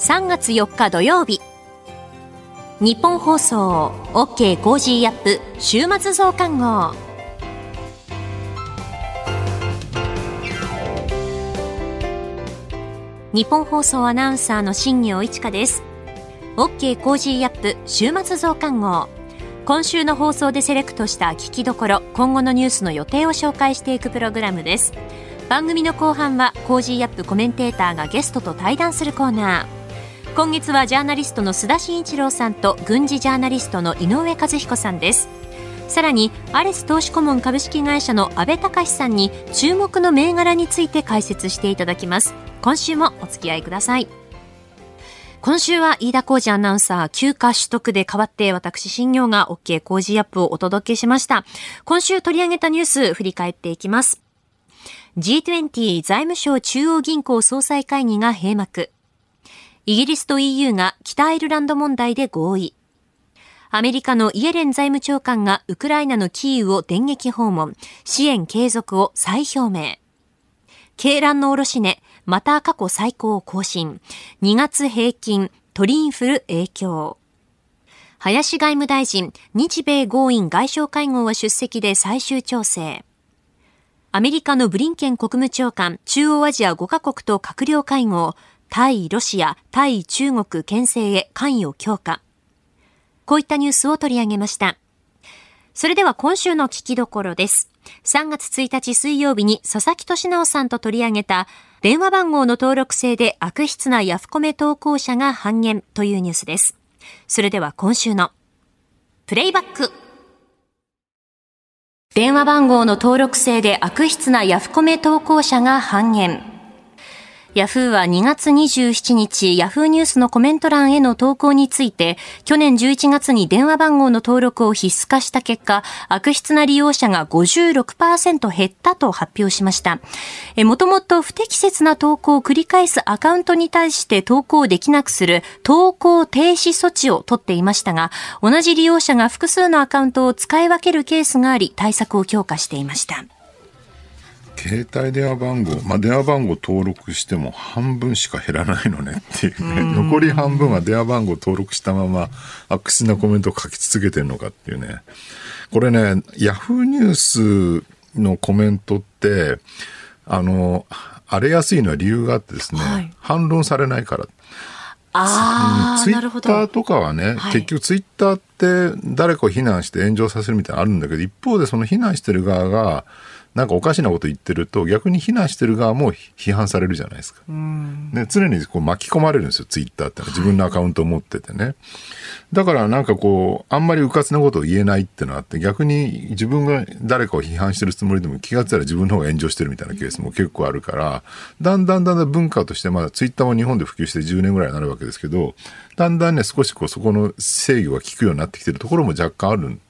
3月4日土曜日。ニッポン放送 OK Cozy up 週末増刊号。ニッポン放送アナウンサーの新行市佳です。OK Cozy up 週末増刊号。今週の放送でセレクトした聞きどころ今後のニュースの予定を紹介していくプログラムです。番組の後半は Cozy up コメンテーターがゲストと対談するコーナー。今月はジャーナリストの須田慎一郎さんと軍事ジャーナリストの井上和彦さんですさらにアレス投資顧問株式会社の阿部隆さんに注目の銘柄について解説していただきます今週もお付き合いください今週は飯田浩司アナウンサー休暇取得で代わって私新業が OK 工事アップをお届けしました。今週取り上げたニュース振り返っていきます。G20 財務省中央銀行総裁会議が閉幕。イギリスと EU が北アイルランド問題で合意。アメリカのイエレン財務長官がウクライナのキーウを電撃訪問、支援継続を再表明。鶏卵の卸値、また過去最高を更新。2月平均、鳥インフル影響。林外務大臣、日米豪印外相会合は出席で最終調整。アメリカのブリンケン国務長官、中央アジア5カ国と閣僚会合、対ロシア、対中国牽制へ関与強化。こういったニュースを取り上げました。それでは今週の聞きどころです。3月1日水曜日に佐々木俊直さんと取り上げた電話番号の登録制で悪質なヤフコメ投稿者が半減というニュースです。それでは今週のプレイバック。電話番号の登録制で悪質なヤフコメ投稿者が半減。ヤフーは2月27日、ヤフーニュースのコメント欄への投稿について、去年11月に電話番号の登録を必須化した結果、悪質な利用者が56%減ったと発表しました。もともと不適切な投稿を繰り返すアカウントに対して投稿できなくする投稿停止措置を取っていましたが、同じ利用者が複数のアカウントを使い分けるケースがあり、対策を強化していました。携帯電話番号、まあ、電話番号登録しても半分しか減らないのねっていうね、う残り半分は電話番号登録したまま悪質なコメントを書き続けてるのかっていうね。これね、ヤフーニュースのコメントって、あの、荒れやすいのは理由があってですね、はい、反論されないから。ああ、ツイッターとかはね、はい、結局ツイッターって誰かを非難して炎上させるみたいなのあるんだけど、一方でその非難してる側が、なんかおかしなこと言ってると逆に非難してる側も批判されるじゃないですか。ね、常にこう巻き込まれるんですよツイッターって自分のアカウントを持っててね。だからなんかこうあんまりうかつなことを言えないってのがあって逆に自分が誰かを批判してるつもりでも気がついたら自分の方が炎上してるみたいなケースも結構あるからだんだんだんだん文化としてまだツイッターも日本で普及して10年ぐらいになるわけですけどだんだんね少しこうそこの制御が効くようになってきてるところも若干ある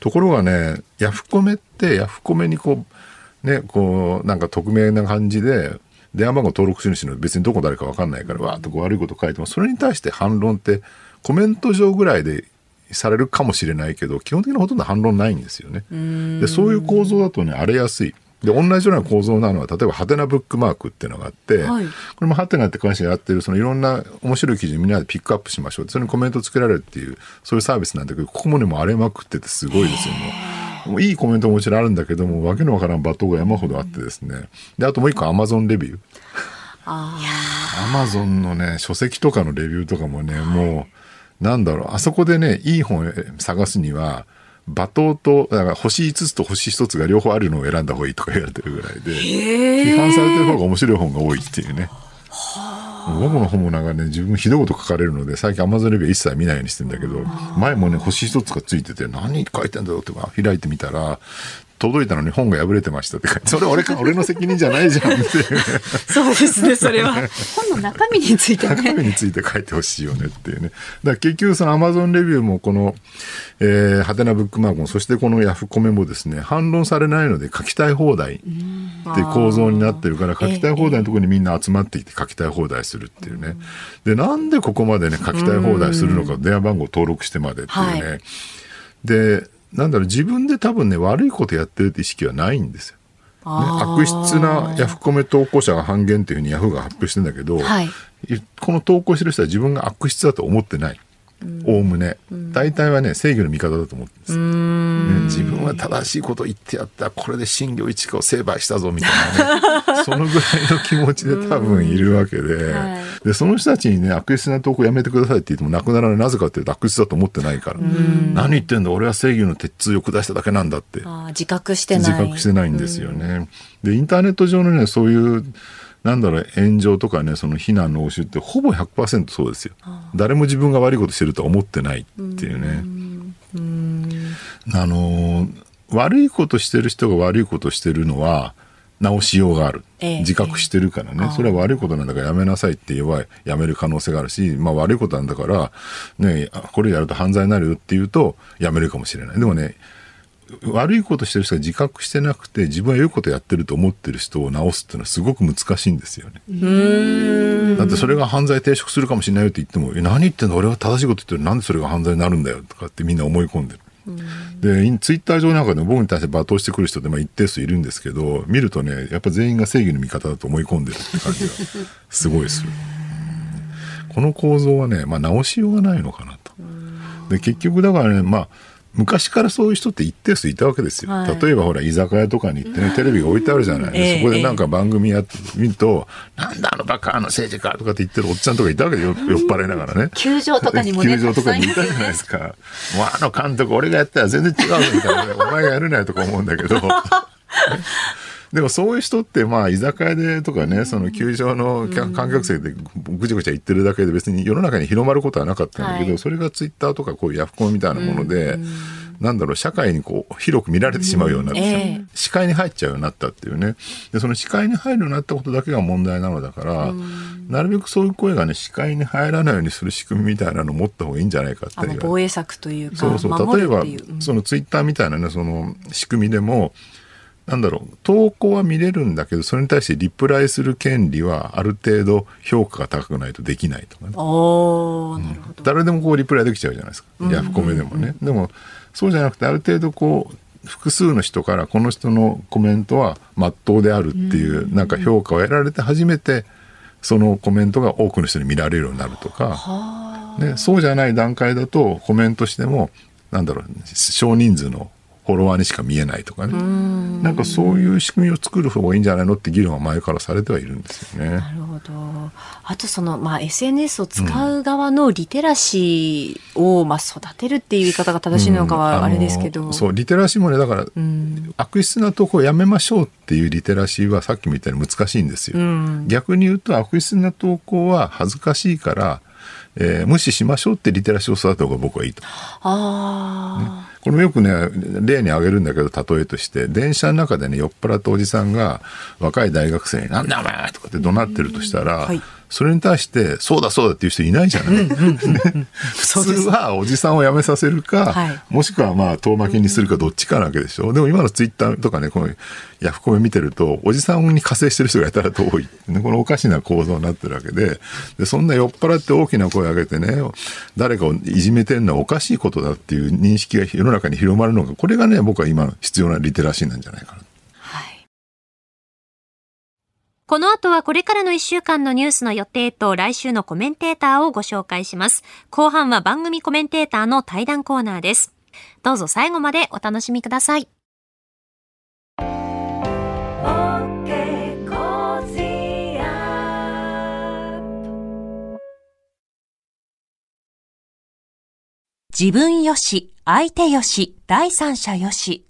ところがねヤフコメってヤフコメにこうね、こう、なんか匿名な感じで、電話番号登録主の別にどこ誰か分かんないから、わーっとこう悪いこと書いても、それに対して反論ってコメント上ぐらいでされるかもしれないけど、基本的にほとんど反論ないんですよね。で、そういう構造だとね、荒れやすい。で、同じような構造なのは、例えば、ハテナブックマークっていうのがあって、はい、これもハテナって会社がやってる、そのいろんな面白い記事みんなでピックアップしましょう。それにコメントつけられるっていう、そういうサービスなんだけど、ここもね、もう荒れまくっててすごいですよ、もう。いいコメントももちろんあるんだけども、わけのわからん罵倒が山ほどあってですね。で、あともう一個アマゾンレビュー。アマゾンのね、書籍とかのレビューとかもね、もう、なんだろう、あそこでね、いい本探すには、罵倒と、だから星5つと星1つが両方あるのを選んだ方がいいとか言われてるぐらいで、批判されてる方が面白い本が多いっていうね。はあ僕の本もなんかね、自分ひどいこと書かれるので、最近アマゾンレビュー一切見ないようにしてるんだけど、前もね、星一つがついてて、何書いてんだろうって開いてみたら、届いたのに本が破れてましたって書いて、それ俺か、俺の責任じゃないじゃんっていう。そうですね、それは。本の中身についてね。中身について書いてほしいよねっていうね。だから結局そのアマゾンレビューもこの、えー、ハテナブックマークも、そしてこのヤフコメもですね、反論されないので書きたい放題っていう構造になってるから、書きたい放題のところにみんな集まってきて書きたい放題するっていうね。で、なんでここまでね、書きたい放題するのか、電話番号登録してまでっていうね。で、なんだろう、自分で多分ね、悪いことやってるって意識はないんですよ。悪質なヤフコメ投稿者が半減っていうふうにヤフーが発表してんだけど、はいこの投稿してる人は自分が悪質だと思ってない。おおむね。大体はね、正義の味方だと思ってるんです。ね自分は正しいことを言ってやった。これで新業一華を成敗したぞ、みたいなね。そのぐらいの気持ちで多分いるわけで。はいで、その人たちにね、悪質な投稿やめてくださいって言ってもなくならない。なぜかっていうと悪質だと思ってないから。何言ってんだ？俺は正義の鉄通を下しただけなんだって。自覚してない。自覚してないんですよね。でインターネット上のねそういうなんだろう炎上とかねその非難の応酬ってほぼ100%そうですよ。誰も自分が悪いことしてるとは思ってないっていうね。あのー悪いことしてる人が悪いことしてるのは直しようがある、ええ。自覚してるからね、それは悪いことなんだからやめなさいって言えばやめる可能性があるし、まあ、悪いことなんだから、ね、あこれやると犯罪になるよって言うとやめるかもしれない。でもね悪いことしてる人が自覚してなくて自分は良いことやってると思ってる人を直すっていうのはすごく難しいんですよね。だってそれが犯罪抵触するかもしれないよって言ってもえ何言ってんの俺は正しいこと言ってる。なんでそれが犯罪になるんだよ？とかってみんな思い込んでる。でインツイッター上なんかでも僕に対して罵倒してくる人ってまあ一定数いるんですけど見るとねやっぱ全員が正義の味方だと思い込んでるって感じがすごいする。この構造はね、まあ、直しようがないのかなと。で結局だからね、まあ、昔からそういう人って一定数いたわけですよ。はい例えばほら居酒屋とかに行ってねテレビが置いてあるじゃない、ええそこでなんか番組やってみると「なんだあのバカあの政治家」とかって言ってるおっちゃんとかいたわけでよ酔っ払いながらね。球場とかにもね、球場とかにいたじゃないですか。もうあの監督俺がやったら全然違うぞみたいなね、お前がやるなよとか思うんだけど。でもそういう人ってまあ居酒屋でとかねその球場の観観客席でぐちゃぐちゃ言ってるだけで別に世の中に広まることはなかったんだけど、はい。それがツイッターとかこういうヤフコンみたいなもので、なんだろう社会にこう広く見られてしまうようになって、ええ。視界に入っちゃうようになったっていうね。でその視界に入るようになったことだけが問題なのだから、なるべくそういう声がね視界に入らないようにする仕組みみたいなのを持った方がいいんじゃないかってあの言われて防衛策というか、そうそう。守例えば。うんそのツイッターみたいなねその仕組みでもなんだろう。投稿は見れるんだけどそれに対してリプライする権利はある程度評価が高くないとできないとかね。おー、なるほど。誰でもこうリプライできちゃうじゃないですか、ヤフコメでもねでもそうじゃなくてある程度こう複数の人からこの人のコメントは真っ当であるっていうなんか評価を得られて初めてそのコメントが多くの人に見られるようになるとか、ね、そうじゃない段階だとコメントしてもなんだろう少人数のフォロワーにしか見えないとかねなんかそういう仕組みを作る方がいいんじゃないのって議論は前からされてはいるんですよね。なるほど。あとその、まあ、SNS を使う側のリテラシーを、まあ、育てるっていう言い方が正しいのかうんはあれですけど。のそうリテラシーもねだから、うん。悪質な投稿をやめましょうっていうリテラシーはさっきも言ったように難しいんですよ。うん。逆に言うと悪質な投稿は恥ずかしいから、えー無視しましょうってリテラシーを育てた方が僕はいいと。ああ、これもよくね例に挙げるんだけど例えとして電車の中でね酔っ払ったおじさんが若い大学生に「なんだお前!」とかって怒鳴ってるとしたら、はいそれに対して「そうだそうだ」っていう人いないじゃない？ね普通はおじさんを辞めさせるか、はいもしくはまあ遠巻きにするかどっちかなわけでしょ？でも今のツイッターとかねこのヤフコメ見てるとおじさんに加勢してる人がやたらと多い、ね、このおかしな構造になってるわけででそんな酔っ払って大きな声を上げてね誰かをいじめてるのはおかしいことだっていう認識が世の中に広まるのがこれがね僕は今の必要なリテラシーなんじゃないかな。この後はこれからの1週間のニュースの予定と来週のコメンテーターをご紹介します。後半は番組コメンテーターの対談コーナーです。どうぞ最後までお楽しみください。自分よし、相手よし、第三者よし。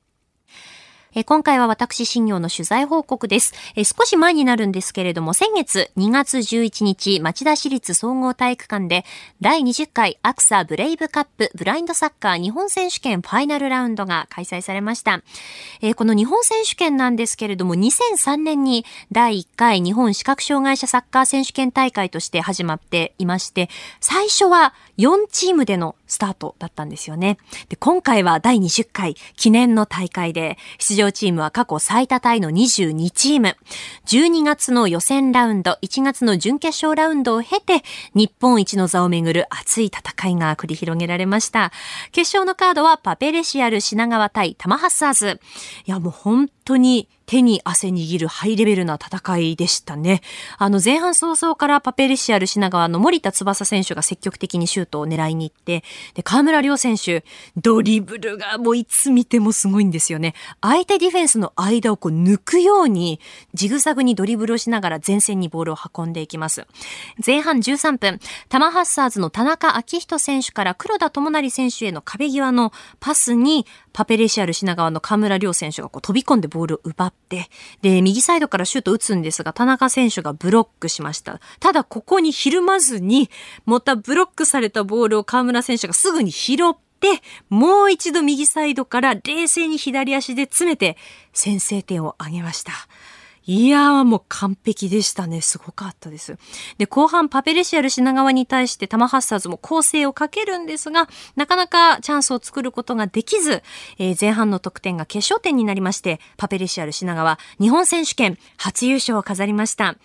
え今回は私、新行の取材報告です。え少し前になるんですけれども、先月2月11日、町田市立総合体育館で、第20回アクサブレイブカップブラインドサッカー日本選手権ファイナルラウンドが開催されました。えこの日本選手権なんですけれども、2003年に第1回日本視覚障害者サッカー選手権大会として始まっていまして、最初は4チームでのスタートだったんですよね。で、今回は第20回記念の大会で、出場チームは過去最多タイの22チーム。12月の予選ラウンド、1月の準決勝ラウンドを経て、日本一の座をめぐる熱い戦いが繰り広げられました。決勝のカードはパペレシアル品川対タマハッサーズ。いや、もう本当に手に汗握るハイレベルな戦いでしたね。あの前半早々からパペレシアル品川の森田翼選手が積極的にシュートを狙いに行って、で、河村亮選手、ドリブルがもういつ見てもすごいんですよね。相手ディフェンスの間をこう抜くように、ジグザグにドリブルをしながら前線にボールを運んでいきます。前半13分、タマハッサーズの田中昭人選手から黒田智成選手への壁際のパスに、パペレシアル品川の河村亮選手がこう飛び込んでボールを奪って、で、右サイドからシュート打つんですが、田中選手がブロックしました。ただ、ここにひるまずに、またブロックされたボールを河村選手がすぐに拾って、もう一度右サイドから冷静に左足で詰めて、先制点を挙げました。いやーもう完璧でしたね。すごかったです。で、後半パペレシアル品川に対してタマハッサーズも攻勢をかけるんですが、なかなかチャンスを作ることができず、えー、前半の得点が決勝点になりまして、パペレシアル品川日本選手権初優勝を飾りました。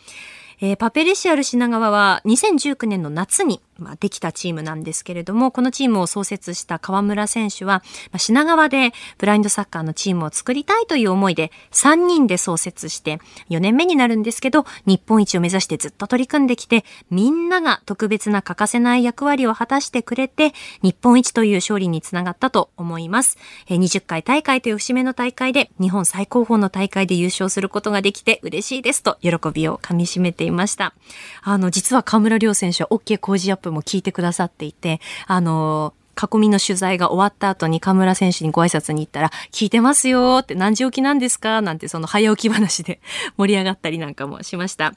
えー、パペレシアル品川は2019年の夏にまあ、できたチームなんですけれども、このチームを創設した河村選手は、まあ、品川でブラインドサッカーのチームを作りたいという思いで3人で創設して4年目になるんですけど、日本一を目指してずっと取り組んできて、みんなが特別な欠かせない役割を果たしてくれて、日本一という勝利につながったと思います。20回大会という節目の大会で、日本最高峰の大会で優勝することができて嬉しいですと、喜びをかみしめていました。あの、実は河村亮選手は OK 工事アッププも聞いてくださっていて、あの、囲みの取材が終わった後に河村選手にご挨拶に行ったら、聞いてますよって何時起きなんですかなんてその早起き話で 盛り上がったりなんかもしました。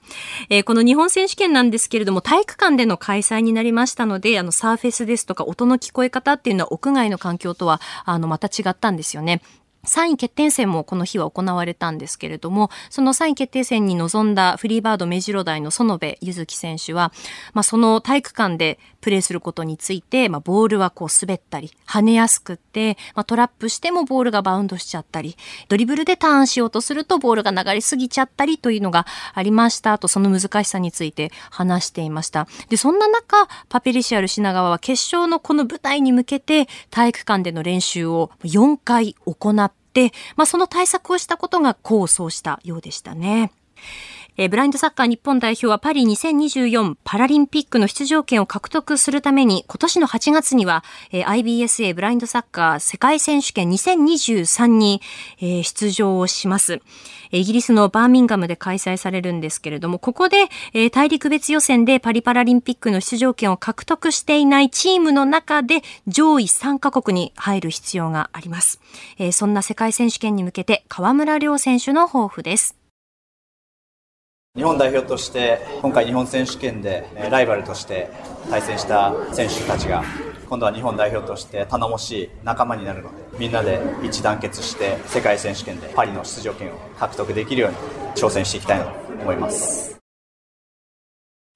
えー、この日本選手権なんですけれども、体育館での開催になりましたので、あの、サーフェスですとか音の聞こえ方っていうのは屋外の環境とは、あの、また違ったんですよね。3位決定戦もこの日は行われたんですけれども、その3位決定戦に臨んだフリーバード目白台の園部ゆずき選手は、まあ、その体育館でプレーすることについて、まあ、ボールはこう滑ったり、跳ねやすくって、まあ、トラップしてもボールがバウンドしちゃったり、ドリブルでターンしようとするとボールが流れすぎちゃったりというのがありましたと、その難しさについて話していました。で、そんな中、パペリシアル品川は決勝のこの舞台に向けて体育館での練習を4回行って、まあ、その対策をしたことが功を奏したようでしたね。えー、ブラインドサッカー日本代表はパリ2024パラリンピックの出場権を獲得するために、今年の8月には、えー、IBSA ブラインドサッカー世界選手権2023に、えー、出場をします。イギリスのバーミンガムで開催されるんですけれども、ここで、えー、大陸別予選でパリパラリンピックの出場権を獲得していないチームの中で上位3カ国に入る必要があります。えー、そんな世界選手権に向けて河村亮選手の抱負です。日本代表として今回日本選手権でライバルとして対戦した選手たちが今度は日本代表として頼もしい仲間になるのでみんなで一致団結して世界選手権でパリの出場権を獲得できるように挑戦していきたいなと思います。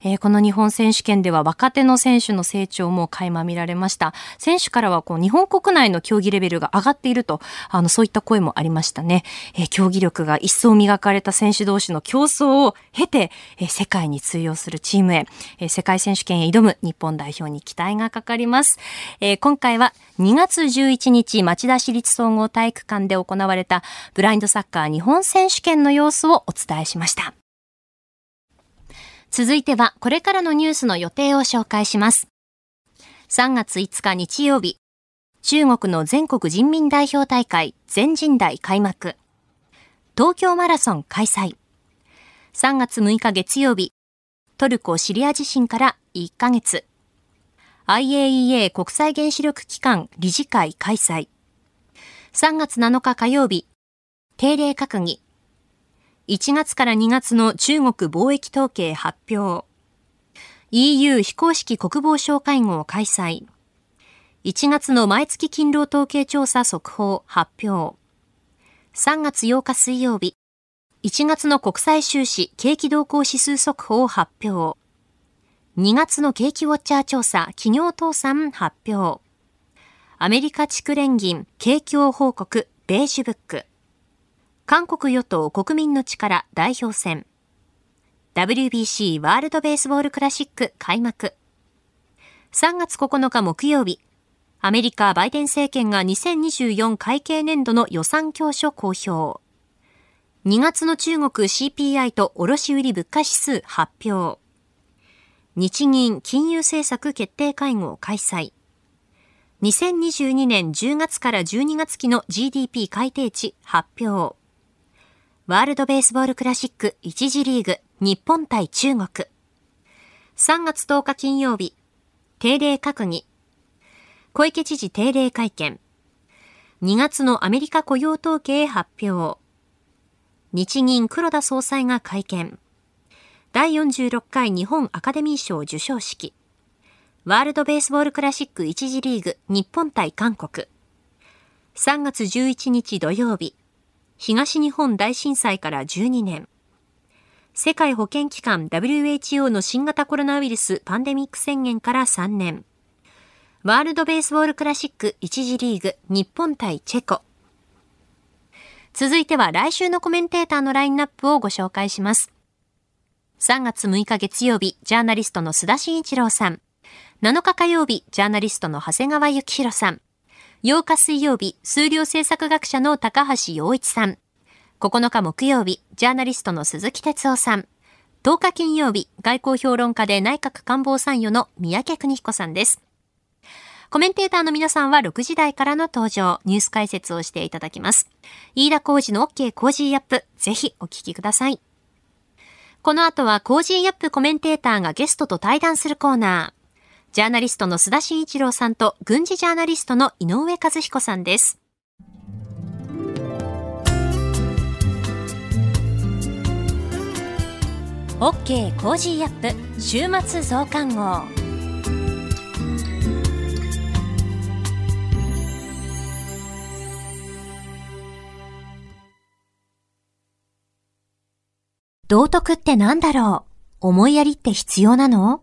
えー、この日本選手権では若手の選手の成長も垣間見られました。選手からはこう日本国内の競技レベルが上がっていると、あの、そういった声もありましたね。えー、競技力が一層磨かれた選手同士の競争を経て、えー、世界に通用するチームへ、え世界選手権へ挑む日本代表に期待がかかります。え今回は2月11日町田市立総合体育館で行われたブラインドサッカー日本選手権の様子をお伝えしました。続いてはこれからのニュースの予定を紹介します。3月5日日曜日、中国の全国人民代表大会全人代開幕。東京マラソン開催。3月6日月曜日、トルコ・シリア地震から1ヶ月。IAEA 国際原子力機関理事会開催。3月7日火曜日、定例閣議。1月から2月の中国貿易統計発表。EU 非公式国防省会合開催。1月の毎月勤労統計調査速報発表。3月8日水曜日。1月の国際収支景気動向指数速報発表。2月の景気ウォッチャー調査企業倒産発表。アメリカ地区連銀景況報告ベージュブック。韓国与党国民の力代表選。WBC ワールドベースボールクラシック開幕。3月9日木曜日。アメリカバイデン政権が2024会計年度の予算教書公表。2月の中国 CPI と卸売物価指数発表。日銀金融政策決定会合開催。2022年10月から12月期の GDP 改定値発表。ワールドベースボールクラシック1次リーグ日本対中国。3月10日金曜日、定例閣議。小池知事定例会見。2月のアメリカ雇用統計発表。日銀黒田総裁が会見。第46回日本アカデミー賞授賞式。ワールドベースボールクラシック1次リーグ日本対韓国。3月11日土曜日。東日本大震災から12年。世界保健機関 WHO の新型コロナウイルスパンデミック宣言から3年。ワールドベースボールクラシック1次リーグ日本対チェコ。続いては来週のコメンテーターのラインナップをご紹介します。3月6日月曜日、ジャーナリストの須田慎一郎さん。7日火曜日、ジャーナリストの長谷川幸宏さん。8日水曜日、数量政策学者の高橋洋一さん。9日木曜日、ジャーナリストの鈴木哲夫さん。10日金曜日、外交評論家で内閣官房参与の三宅邦彦さんです。コメンテーターの皆さんは6時台からの登場、ニュース解説をしていただきます。飯田浩二の OK コージーアップ、ぜひお聞きください。この後は Cozy up コメンテーターがゲストと対談するコーナー。ジャーナリストの須田慎一郎さんと軍事ジャーナリストの井上和彦さんです。OK Cozy up 週末増刊号。道徳って何だろう？思いやりって必要なの？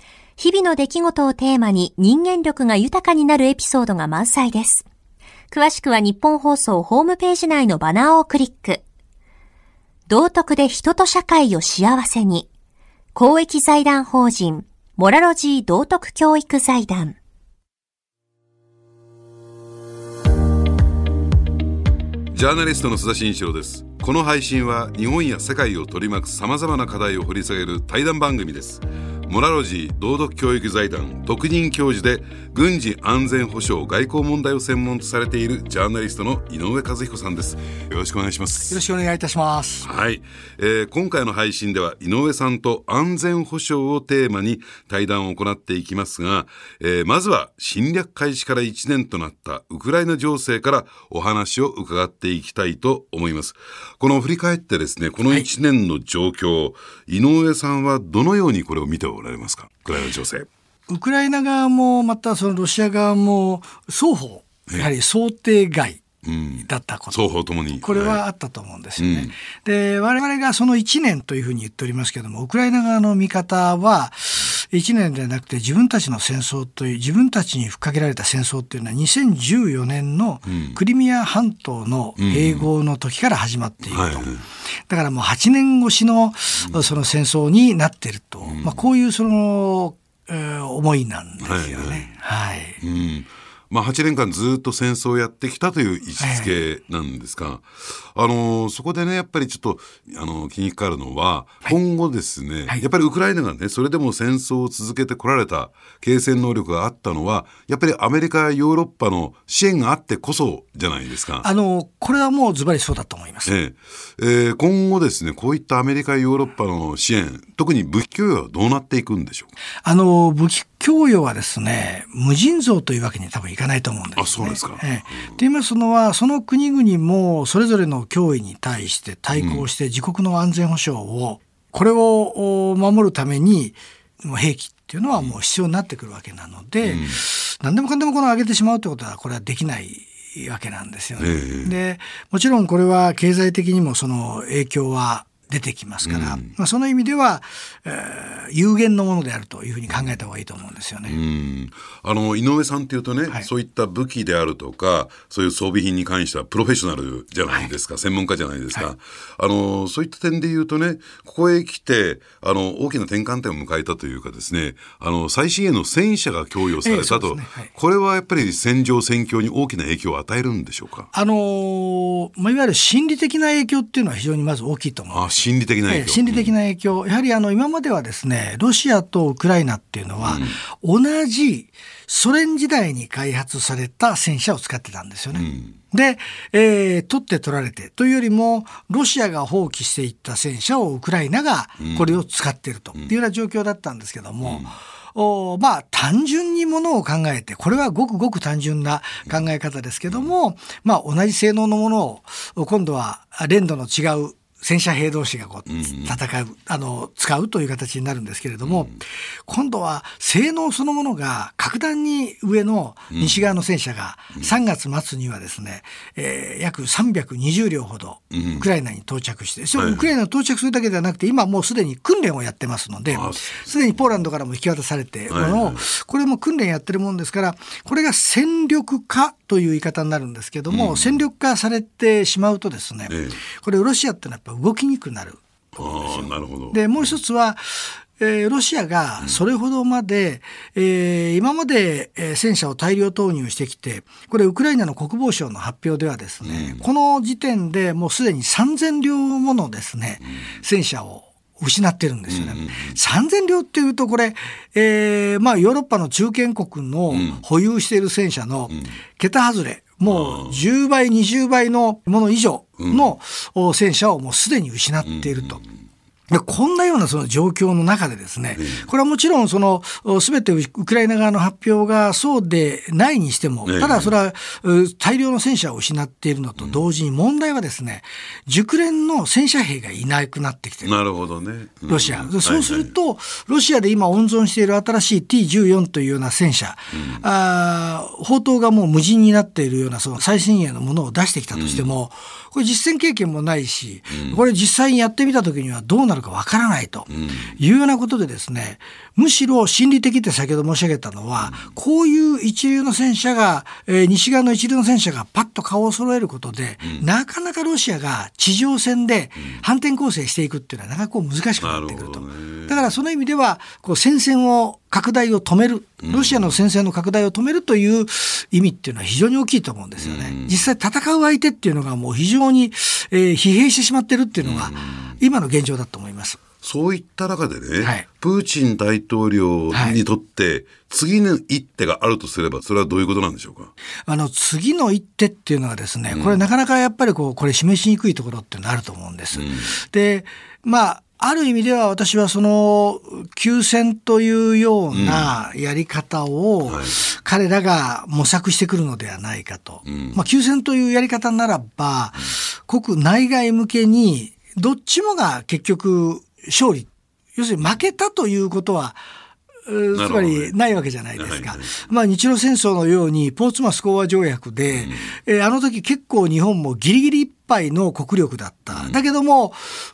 日々の出来事をテーマに人間力が豊かになるエピソードが満載です。詳しくは日本放送ホームページ内のバナーをクリック。道徳で人と社会を幸せに。公益財団法人、モラロジー道徳教育財団。ジャーナリストの須田慎一郎です。この配信は日本や世界を取り巻く様々な課題を掘り下げる対談番組です。モラロジー道徳教育財団特任教授で軍事安全保障外交問題を専門とされているジャーナリストの井上和彦さんです。よろしくお願いします。よろしくお願いいたします。はい、えー、今回の配信では井上さんと安全保障をテーマに対談を行っていきますが、えー、まずは侵略開始から1年となったウクライナ情勢からお話を伺っていきたいと思います。この振り返ってですねこの1年の状況、はい、井上さんはどのようにこれを見ておられますか？ウクライナ情勢。ウクライナ側もまたそのロシア側も双方やはり想定外だったこと、うん、双方ともに。これはあったと思うんですよね。はい、で我々がその1年というふうに言っておりますけどもウクライナ側の見方は1年ではなくて自分たちの戦争という自分たちに吹っかけられた戦争というのは2014年のクリミア半島の併合の時から始まっていると。だからもう8年越しのその戦争になっていると、まあ、こういうその、えー、思いなんですよね。はい、はい。うんまあ、8年間ずっと戦争をやってきたという位置づけなんですが、はい、あのそこでねやっぱりちょっとあの気にかかるのは、今後ですね、はい、やっぱりウクライナがねそれでも戦争を続けてこられた継戦能力があったのはやっぱりアメリカやヨーロッパの支援があってこそじゃないですか。あのこれはもうズバリそうだと思います、ええ。えー、今後ですねこういったアメリカヨーロッパの支援特に武器供与はどうなっていくんでしょうあの武器供与はですね無尽蔵というわけに多分いかないと思うんです、ね、あそうですか。ええ、と言いますのはその国々もそれぞれの脅威に対して対抗して自国の安全保障を、これを守るために兵器っていうのはもう必要になってくるわけなので、うん、何でもかんでもこの上げてしまうということはこれはできないわけなんですよね。えー、でもちろんこれは経済的にもその影響は出てきますから、うん、まあ、その意味では、えー、有限のものであるというふうに考えた方がいいと思うんですよね。あの井上さんっていうとね、はい、そういった武器であるとかそういう装備品に関してはプロフェッショナルじゃないですか、はい、専門家じゃないですか、はい、あのそういった点で言うとねここへ来てあの大きな転換点を迎えたというかですねあの最新鋭の戦車が供与されたと、えね、これはやっぱり戦場戦況に大きな影響を与えるんでしょうか？あのまあ、いわゆる心理的な影響っていうのは非常にまず大きいと思います。心理的な影響、心理的な影響、やはりあの今まではですねロシアとウクライナっていうのは、同じソ連時代に開発された戦車を使ってたんですよね。うん、で、えー、取って取られてというよりもロシアが放棄していった戦車をウクライナがこれを使っていると。いうような状況だったんですけども。うん。おまあ単純にものを考えてこれはごくごく単純な考え方ですけども、まあ、同じ性能のものを今度は連度の違う戦車兵同士がこう戦う、あの使うという形になるんですけれども、今度は性能そのものが格段に上の西側の戦車が3月末にはですね、えー、約320両ほどウクライナに到着して、そウクライナに到着するだけではなくて今もうすでに訓練をやってますのですでにポーランドからも引き渡されてものをこれも訓練やってるもんですからこれが戦力化という言い方になるんですけども、戦力化されてしまうとですね、これロシアってのはやっぱ動きにくくなる。あなるほど。でもう一つはえー、ロシアがそれほどまで、えー、今まで、え戦車を大量投入してきてこれウクライナの国防省の発表ではですね、うん、この時点でもうすでに3,000両ものですね、うん、戦車を失ってるんですよね。うんうん、3000両っていうとこれ、えー、まあヨーロッパの中堅国の保有している戦車の桁外れ、もう10倍、20倍のもの以上の戦車をもうすでに失っていると。こんなようなその状況の中でですね、これはもちろんその全てウクライナ側の発表がそうでないにしても、ただそれは大量の戦車を失っているのと同時に問題はですね、熟練の戦車兵がいなくなってきてる。なるほどね。ロシア。そうすると、ロシアで今温存している新しい T14 というような戦車、あ砲塔がもう無人になっているようなその最新鋭のものを出してきたとしても、これ実戦経験もないし、これ実際にやってみた時にはどうなるかわからないというようなことでですね、むしろ心理的って先ほど申し上げたのは、こういう一流の戦車が、えー、西側の一流の戦車がパッと顔を揃えることで、なかなかロシアが地上戦で反転攻勢していくっていうのはなかなかこう難しくなってくると。だからその意味では、こう戦線を拡大を止める、ロシアの戦線の拡大を止めるという意味っていうのは非常に大きいと思うんですよね。実際戦う相手っていうのがもう非常に、えー、疲弊してしまってるっていうのが、今の現状だと思います。そういった中でね、はいプーチン大統領にとって、次の一手があるとすれば、それはどういうことなんでしょうか？あの次の一手っていうのはですね、これなかなかやっぱりこうこれ示しにくいところっていうのがあると思うんです。でまあある意味では私はその休戦というようなやり方をはい。彼らが模索してくるのではないかと。まあ休戦というやり方ならば、国内外向けにどっちもが結局勝利。要するに負けたということは、うつまりないわけじゃないですか。まあ、日露戦争のようにポーツマス講和条約で、えーあの時結構日本もギリギリいっぱいの国力だった。だけども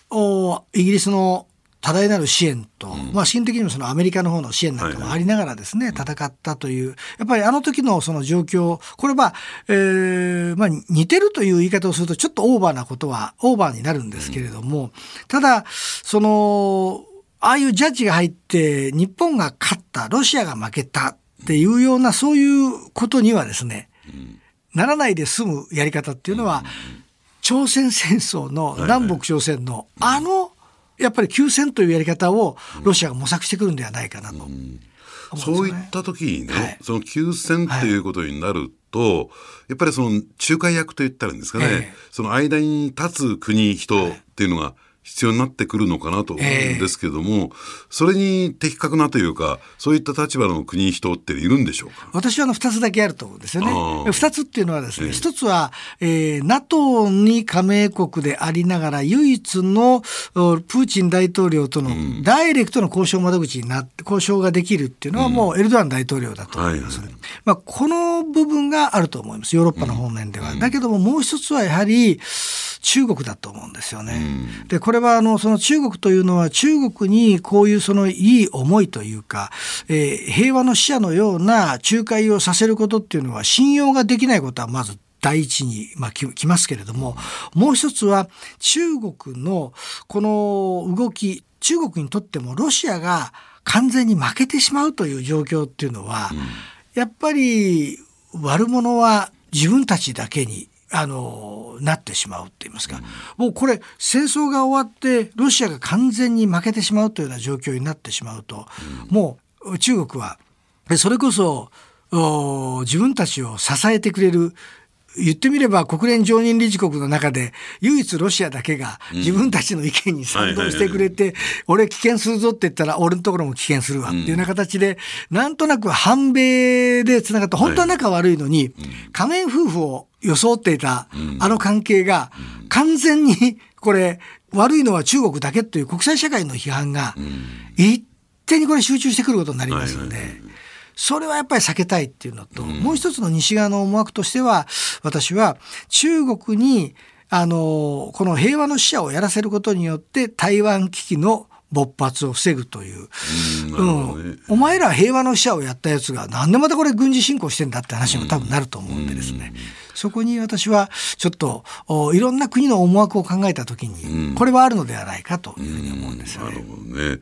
おイギリスの多大なる支援と、まあ、資金的にもそのアメリカの方の支援なんかもありながらですね、戦ったという、やっぱりあの時のその状況、これは、えーまあ、似てるという言い方をするとちょっとオーバーなことはオーバーになるんですけれども、ただ、その、ああいうジャッジが入って、日本が勝った、ロシアが負けたっていうような、そういうことにはですね、ならないで済むやり方っていうのは、朝鮮戦争の南北朝鮮のあの、やっぱり休戦というやり方をロシアが模索してくるんではないかなと。そういった時にね、はい。その休戦っていうことになると、やっぱりその仲介役と言ったらいいんですかね、ええ。その間に立つ国、人っていうのが必要になってくるのかなと思うんですけども、それに的確なというか、そういった立場の国、人っているんでしょうか？私はあの2つだけあると思うんですよね。あー2つっていうのはですね、ええ1つは、えー NATO に加盟国でありながら唯一のおプーチン大統領とのダイレクトの交渉窓口になって、交渉ができるっていうのはもうエルドアン大統領だと思います。はいまあ、この部分があると思います。ヨーロッパの方面では。だけどももう一つはやはり中国だと思うんですよね。で、これはあの、その中国というのは中国にこういうそのいい思いというか、えー平和の使者のような仲介をさせることっていうのは信用ができないことはまず第一に、まあ、ききますけれども、もう一つは中国のこの動き、中国にとってもロシアが完全に負けてしまうという状況っていうのは、やっぱり悪者は自分たちだけにあのなってしまうって言いますか、もうこれ戦争が終わってロシアが完全に負けてしまうというような状況になってしまうと、もう中国はでそれこそお自分たちを支えてくれる。言ってみれば国連常任理事国の中で唯一ロシアだけが自分たちの意見に賛同してくれて、俺危険するぞって言ったら俺のところも危険するわ。っていうような形で、なんとなく反米でつながった本当は仲悪いのに、仮面夫婦を装っていたあの関係が完全にこれ悪いのは中国だけという国際社会の批判が一手にこれ集中してくることになりますので。それはやっぱり避けたいっていうのと、もう一つの西側の思惑としては、私は中国に、あの、この平和の使者をやらせることによって台湾危機の勃発を防ぐという。うんうんお前ら平和の使者をやったやつがなんでまたこれ軍事侵攻してんだって話にも多分なると思うんでですね。そこに私はちょっとおいろんな国の思惑を考えたときに、これはあるのではないかというふうに思うんですよね。なるほどね。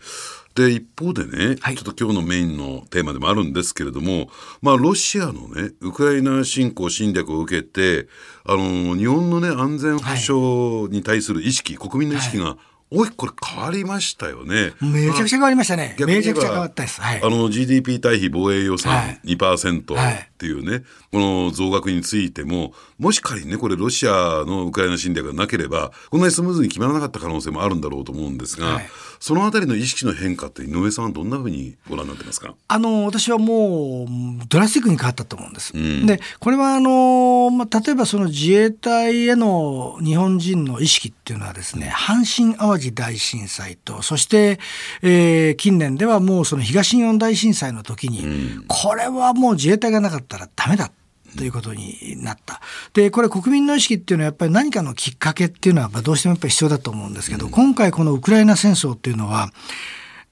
で、一方でね、はいちょっと今日のメインのテーマでもあるんですけれども、まあ、ロシアのね、ウクライナ侵攻侵略を受けて、あの、日本のね、安全保障に対する意識、国民の意識が、大きくこれ変わりましたよね。めちゃくちゃ変わりましたね。めちゃくちゃ変わったです。はい。あの GDP 対比防衛予は算い2%はいっていうね、この増額についても、もし仮にね、これロシアのウクライナ侵略がなければ、こんなにスムーズに決まらなかった可能性もあるんだろうと思うんですが、はいそのあたりの意識の変化って井上さんはどんなふうにご覧になってますか？あの私はもうドラスティックに変わったと思うんです。んでこれはあの、まあ、例えばその自衛隊への日本人の意識っていうのはですね阪神・淡路大震災とそして、えー近年ではもうその東日本大震災の時に、これはもう自衛隊がなかったらダメだ。ということになった。で、これ国民の意識っていうのはやっぱり何かのきっかけっていうのはやっぱどうしてもやっぱり必要だと思うんですけど、今回このウクライナ戦争っていうのは、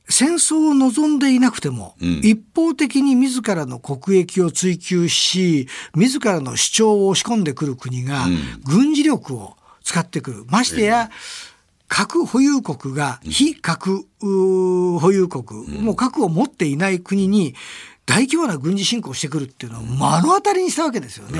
戦争を望んでいなくても、一方的に自らの国益を追求し、自らの主張を押し込んでくる国が、軍事力を使ってくる。ましてや、核保有国が非核保有国、もう核を持っていない国に大規模な軍事侵攻をしてくるっていうのを目の当たりにしたわけですよね。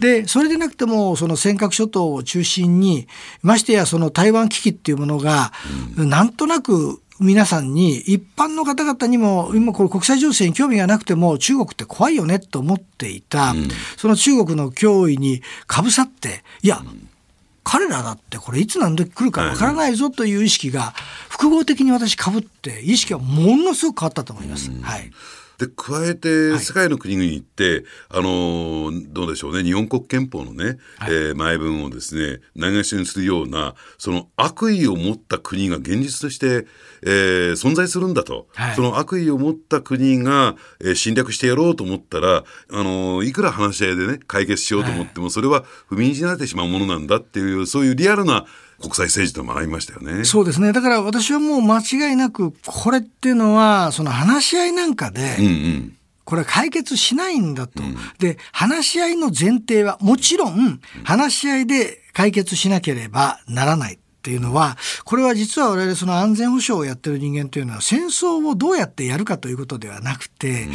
で、それでなくても、その尖閣諸島を中心に、ましてやその台湾危機っていうものが、なんとなく皆さんに、一般の方々にも、今これ国際情勢に興味がなくても、中国って怖いよねと思っていた、その中国の脅威にかぶさって、いや、彼らだってこれいつ何時来るかわからないぞという意識が複合的に私かぶって意識はものすごく変わったと思います。はいで加えて世界の国々って、はい、あのどうでしょうね日本国憲法のね、はい、えー、前文をですねないがしにするようなその悪意を持った国が現実として、えー、存在するんだと、はい、その悪意を持った国が、えー、侵略してやろうと思ったら、あのいくら話し合いでね解決しようと思っても、それは踏みにじられてしまうものなんだっていうそういうリアルな国際政治と学びましたよね。そうですね。だから私はもう間違いなく、これっていうのは、その話し合いなんかで、うんうんこれは解決しないんだと、うん、で、話し合いの前提は、もちろん、話し合いで解決しなければならない。っていうのは、これは実は我々その安全保障をやってる人間というのは戦争をどうやってやるかということではなくて、うん、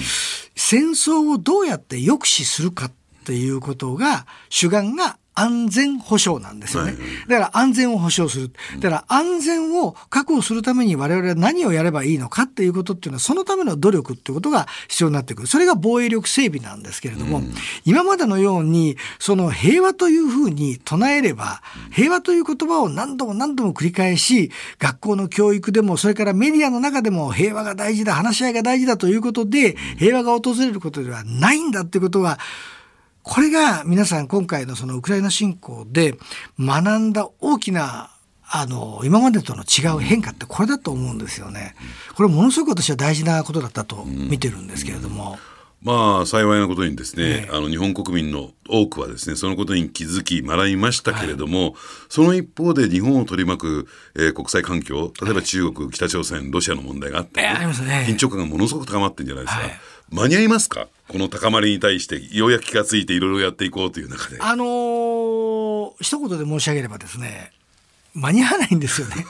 戦争をどうやって抑止するかっていうことが主眼が安全保障なんですよね。だから安全を保障する。だから安全を確保するために我々は何をやればいいのかっていうことっていうのはそのための努力っていうことが必要になってくる。それが防衛力整備なんですけれども、今までのようにその平和というふうに唱えれば、平和という言葉を何度も何度も繰り返し、学校の教育でもそれからメディアの中でも平和が大事だ、話し合いが大事だということで、平和が訪れることではないんだっていうことは、これが皆さん今回のそのウクライナ侵攻で学んだ大きなあの今までとの違う変化ってこれだと思うんですよね。これものすごく私は大事なことだったと見てるんですけれども。まあ幸いなことにですね、あの日本国民の多くはですねそのことに気づき学びましたけれども、はい、その一方で日本を取り巻く、えー、国際環境例えば中国、はい、北朝鮮ロシアの問題があって、ね、ね、緊張感がものすごく高まってるんじゃないですか、はい、間に合いますか？この高まりに対してようやく気が付いていろいろやっていこうという中で。あのー、一言で申し上げればですね間に合わないんですよね。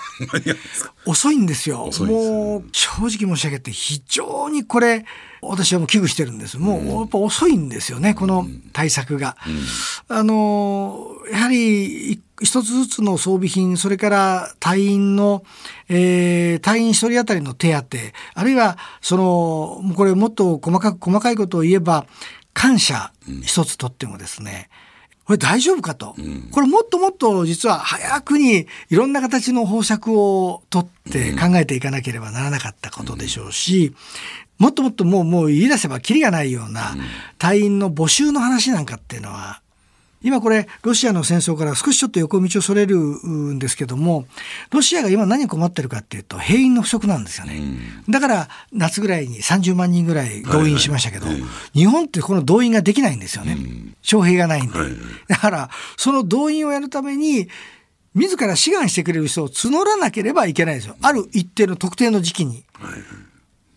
遅いんですよ。すもう正直申し上げて非常にこれ私はもう危惧してるんです。もうやっぱ遅いんですよね、この対策が。うん、あのやはり一つずつの装備品、それから隊員の、えー、隊員一人当たりの手当、あるいはそのこれもっと細かく細かいことを言えば感謝一つとってもですね、うんこれ大丈夫かと、うん、これもっともっと実は早くにいろんな形の方策を取って考えていかなければならなかったことでしょうし、もっともっともうもう言い出せばきりがないような隊員の募集の話なんかっていうのは今これロシアの戦争から少しちょっと横道をそれるんですけどもロシアが今何困ってるかっていうと兵員の不足なんですよね、うん、だから夏ぐらいに30万人ぐらい動員しましたけど、はいはい、日本ってこの動員ができないんですよね、うん、徴兵がないんで、はいはい、だからその動員をやるために自ら志願してくれる人を募らなければいけないですよ。ある一定の特定の時期に。はいはい、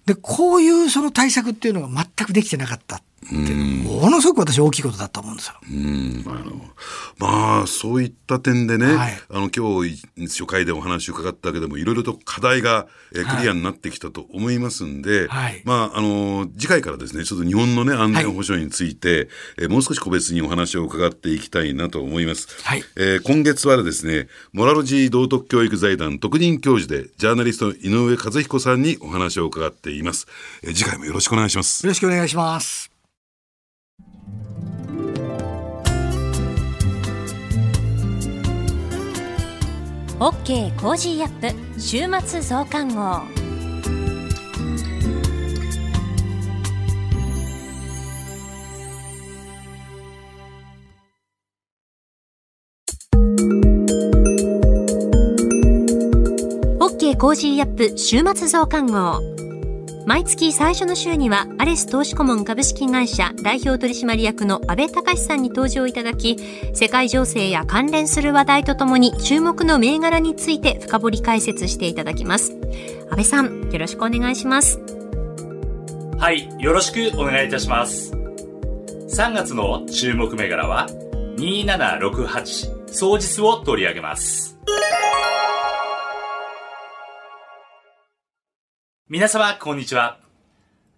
でこういうその対策っていうのが全くできてなかったものすごく私大きいことだと思うんですよ。うんあのまあそういった点でね、はい、あの今日初回でお話を伺ったけどもいろいろと課題が、えクリアになってきたと思いますんで、はい、まああの次回からですねちょっと日本のね安全保障について、はい、えもう少し個別にお話を伺っていきたいなと思います。はい、えー、今月はですねモラロジー道徳教育財団特任教授でジャーナリスト井上和彦さんにお話を伺っています。えー、次回もよろしくお願いします。よろしくお願いします。OK Cozy up 週末増刊号。 OK Cozy up 週末増刊号。毎月最初の週にはアレス投資顧問株式会社代表取締役の阿部隆さんに登場いただき世界情勢や関連する話題とともに注目の銘柄について深掘り解説していただきます。阿部さんよろしくお願いします。はいよろしくお願いいたします。3月の注目銘柄は2768総実を取り上げます。皆様、こんにちは。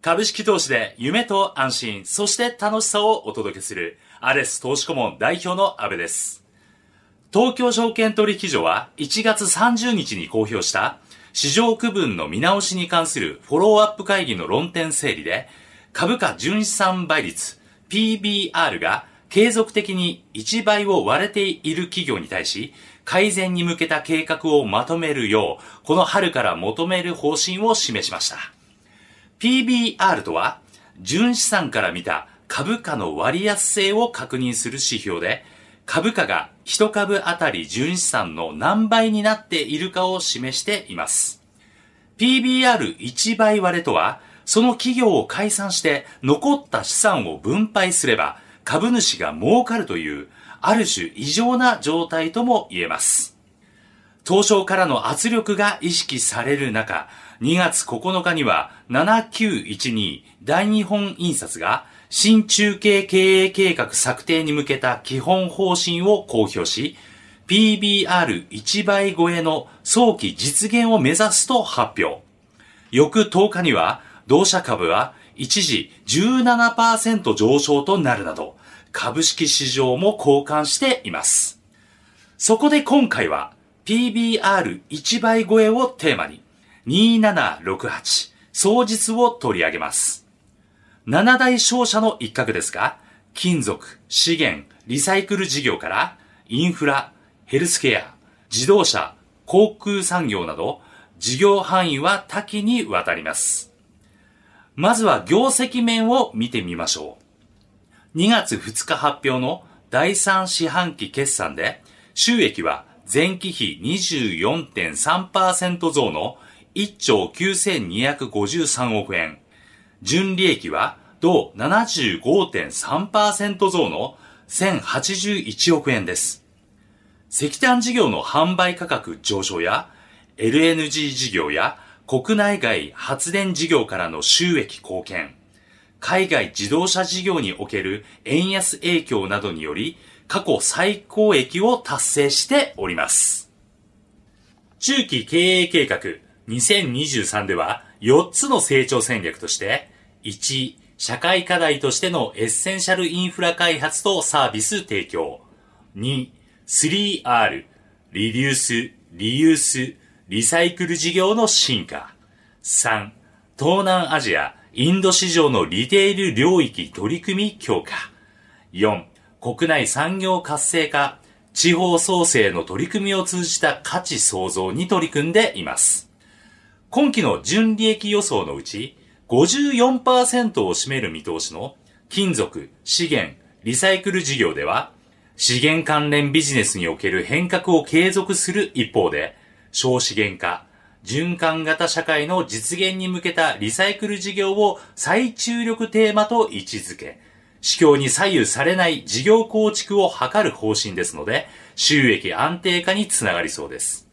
株式投資で夢と安心、そして楽しさをお届けする、アレス投資顧問代表の安部です。東京証券取引所は1月30日に公表した市場区分の見直しに関するフォローアップ会議の論点整理で、株価純資産倍率 PBR が継続的に1倍を割れている企業に対し、改善に向けた計画をまとめるよう、この春から求める方針を示しました。PBR とは、純資産から見た株価の割安性を確認する指標で、株価が1株あたり純資産の何倍になっているかを示しています。PBR1 倍割れとは、その企業を解散して残った資産を分配すれば株主が儲かるというある種異常な状態とも言えます。東証からの圧力が意識される中、2月9日には7912大日本印刷が新中継経営計画策定に向けた基本方針を公表し、PBR1 倍超えの早期実現を目指すと発表。翌10日には、同社株は一時17%上昇となるなど、株式市場も交換しています。そこで今回は PBR1 倍超えをテーマに2768総実を取り上げます。7大商社の一角ですが、金属、資源、リサイクル事業からインフラ、ヘルスケア、自動車、航空産業など事業範囲は多岐にわたります。まずは業績面を見てみましょう。2月2日発表の第3四半期決算で、収益は前期比24.3%増の1兆9253億円。純利益は同75.3%増の1081億円です。石炭事業の販売価格上昇や LNG 事業や国内外発電事業からの収益貢献。海外自動車事業における円安影響などにより、過去最高益を達成しております。中期経営計画2023では4つの成長戦略として、1、社会課題としてのエッセンシャルインフラ開発とサービス提供。2、3R、リデュース、リユース、リサイクル事業の進化。3、東南アジア、インド市場のリテール領域取り組み強化。4、国内産業活性化、地方創生の取り組みを通じた価値創造に取り組んでいます。今期の純利益予想のうち、54%を占める見通しの金属、資源、リサイクル事業では、資源関連ビジネスにおける変革を継続する一方で、少資源化、循環型社会の実現に向けたリサイクル事業を最注力テーマと位置づけ、市況に左右されない事業構築を図る方針ですので、収益安定化につながりそうです。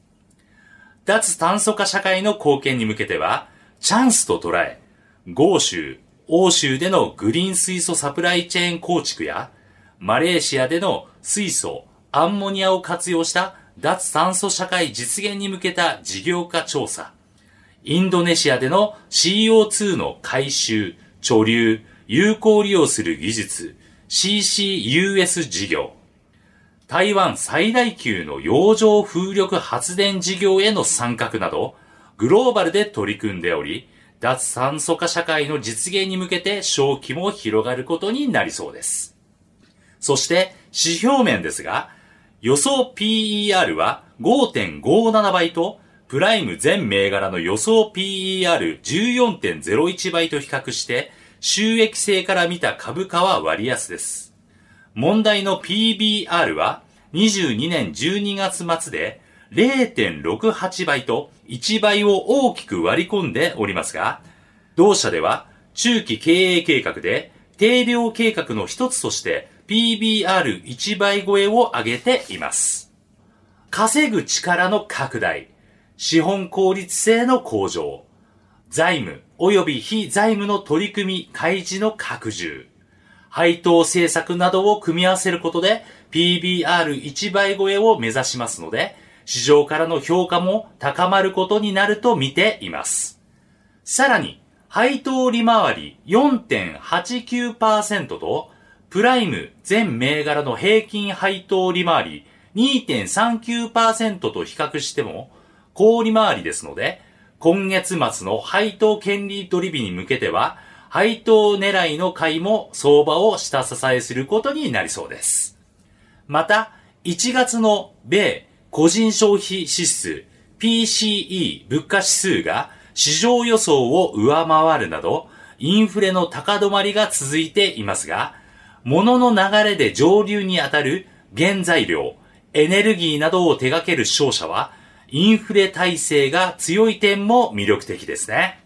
脱炭素化社会の貢献に向けては、チャンスと捉え、豪州、欧州でのグリーン水素サプライチェーン構築や、マレーシアでの水素、アンモニアを活用した脱炭素社会実現に向けた事業化調査、インドネシアでの CO2 の回収、貯留、有効利用する技術、CCUS 事業、台湾最大級の洋上風力発電事業への参画など、グローバルで取り組んでおり、脱炭素化社会の実現に向けて正気も広がることになりそうです。そして、指標面ですが、予想 PER は5.57倍と、プライム全銘柄の予想 PER14.01 倍と比較して、収益性から見た株価は割安です。問題の PBR は22年12月末で0.68倍と1倍を大きく割り込んでおりますが、同社では中期経営計画で定量計画の一つとして PBR1 倍超えを上げています。稼ぐ力の拡大、資本効率性の向上、財務及び非財務の取り組み開示の拡充、配当政策などを組み合わせることで PBR1 倍超えを目指しますので、市場からの評価も高まることになると見ています。さらに、配当利回り4.89%とプライム全銘柄の平均配当利回り2.39%と比較しても、高利回りですので、今月末の配当権利取り日に向けては、配当狙いの買いも相場を下支えすることになりそうです。また、1月の米個人消費指数 PCE 物価指数が市場予想を上回るなど、インフレの高止まりが続いていますが、物の流れで上流にあたる原材料、エネルギーなどを手掛ける商社は、インフレ体制が強い点も魅力的ですね。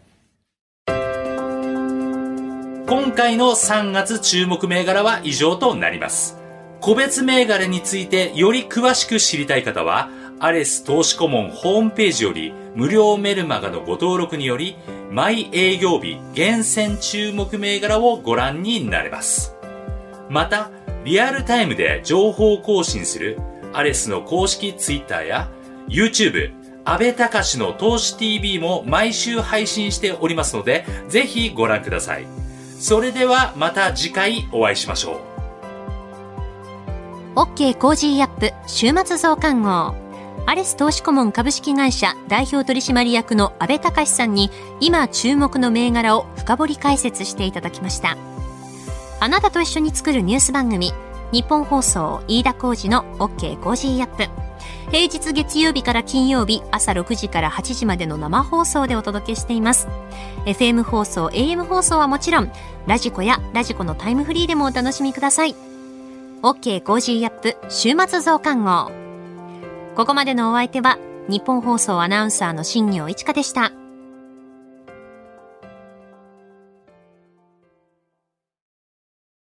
今回の3月注目銘柄は以上となります。個別銘柄についてより詳しく知りたい方は、アレス投資顧問ホームページより無料メルマガのご登録により、毎営業日厳選注目銘柄をご覧になれます。また、リアルタイムで情報更新するアレスの公式ツイッターや YouTube、阿部隆の投資 TV も毎週配信しておりますので、ぜひご覧ください。それではまた次回お会いしましょう。OK Cozy up 週末増刊号。アレス投資顧問株式会社代表取締役の阿部隆さんに今注目の銘柄を深掘り解説していただきました。あなたと一緒に作るニュース番組、日本放送飯田浩二の OK コージーアップ。平日月曜日から金曜日朝6時から8時までの生放送でお届けしています。FM 放送、AM 放送はもちろん、ラジコやラジコのタイムフリーでもお楽しみください。OK Cozy up 週末増刊号。ここまでのお相手は、ニッポン放送アナウンサーの新行市佳でした。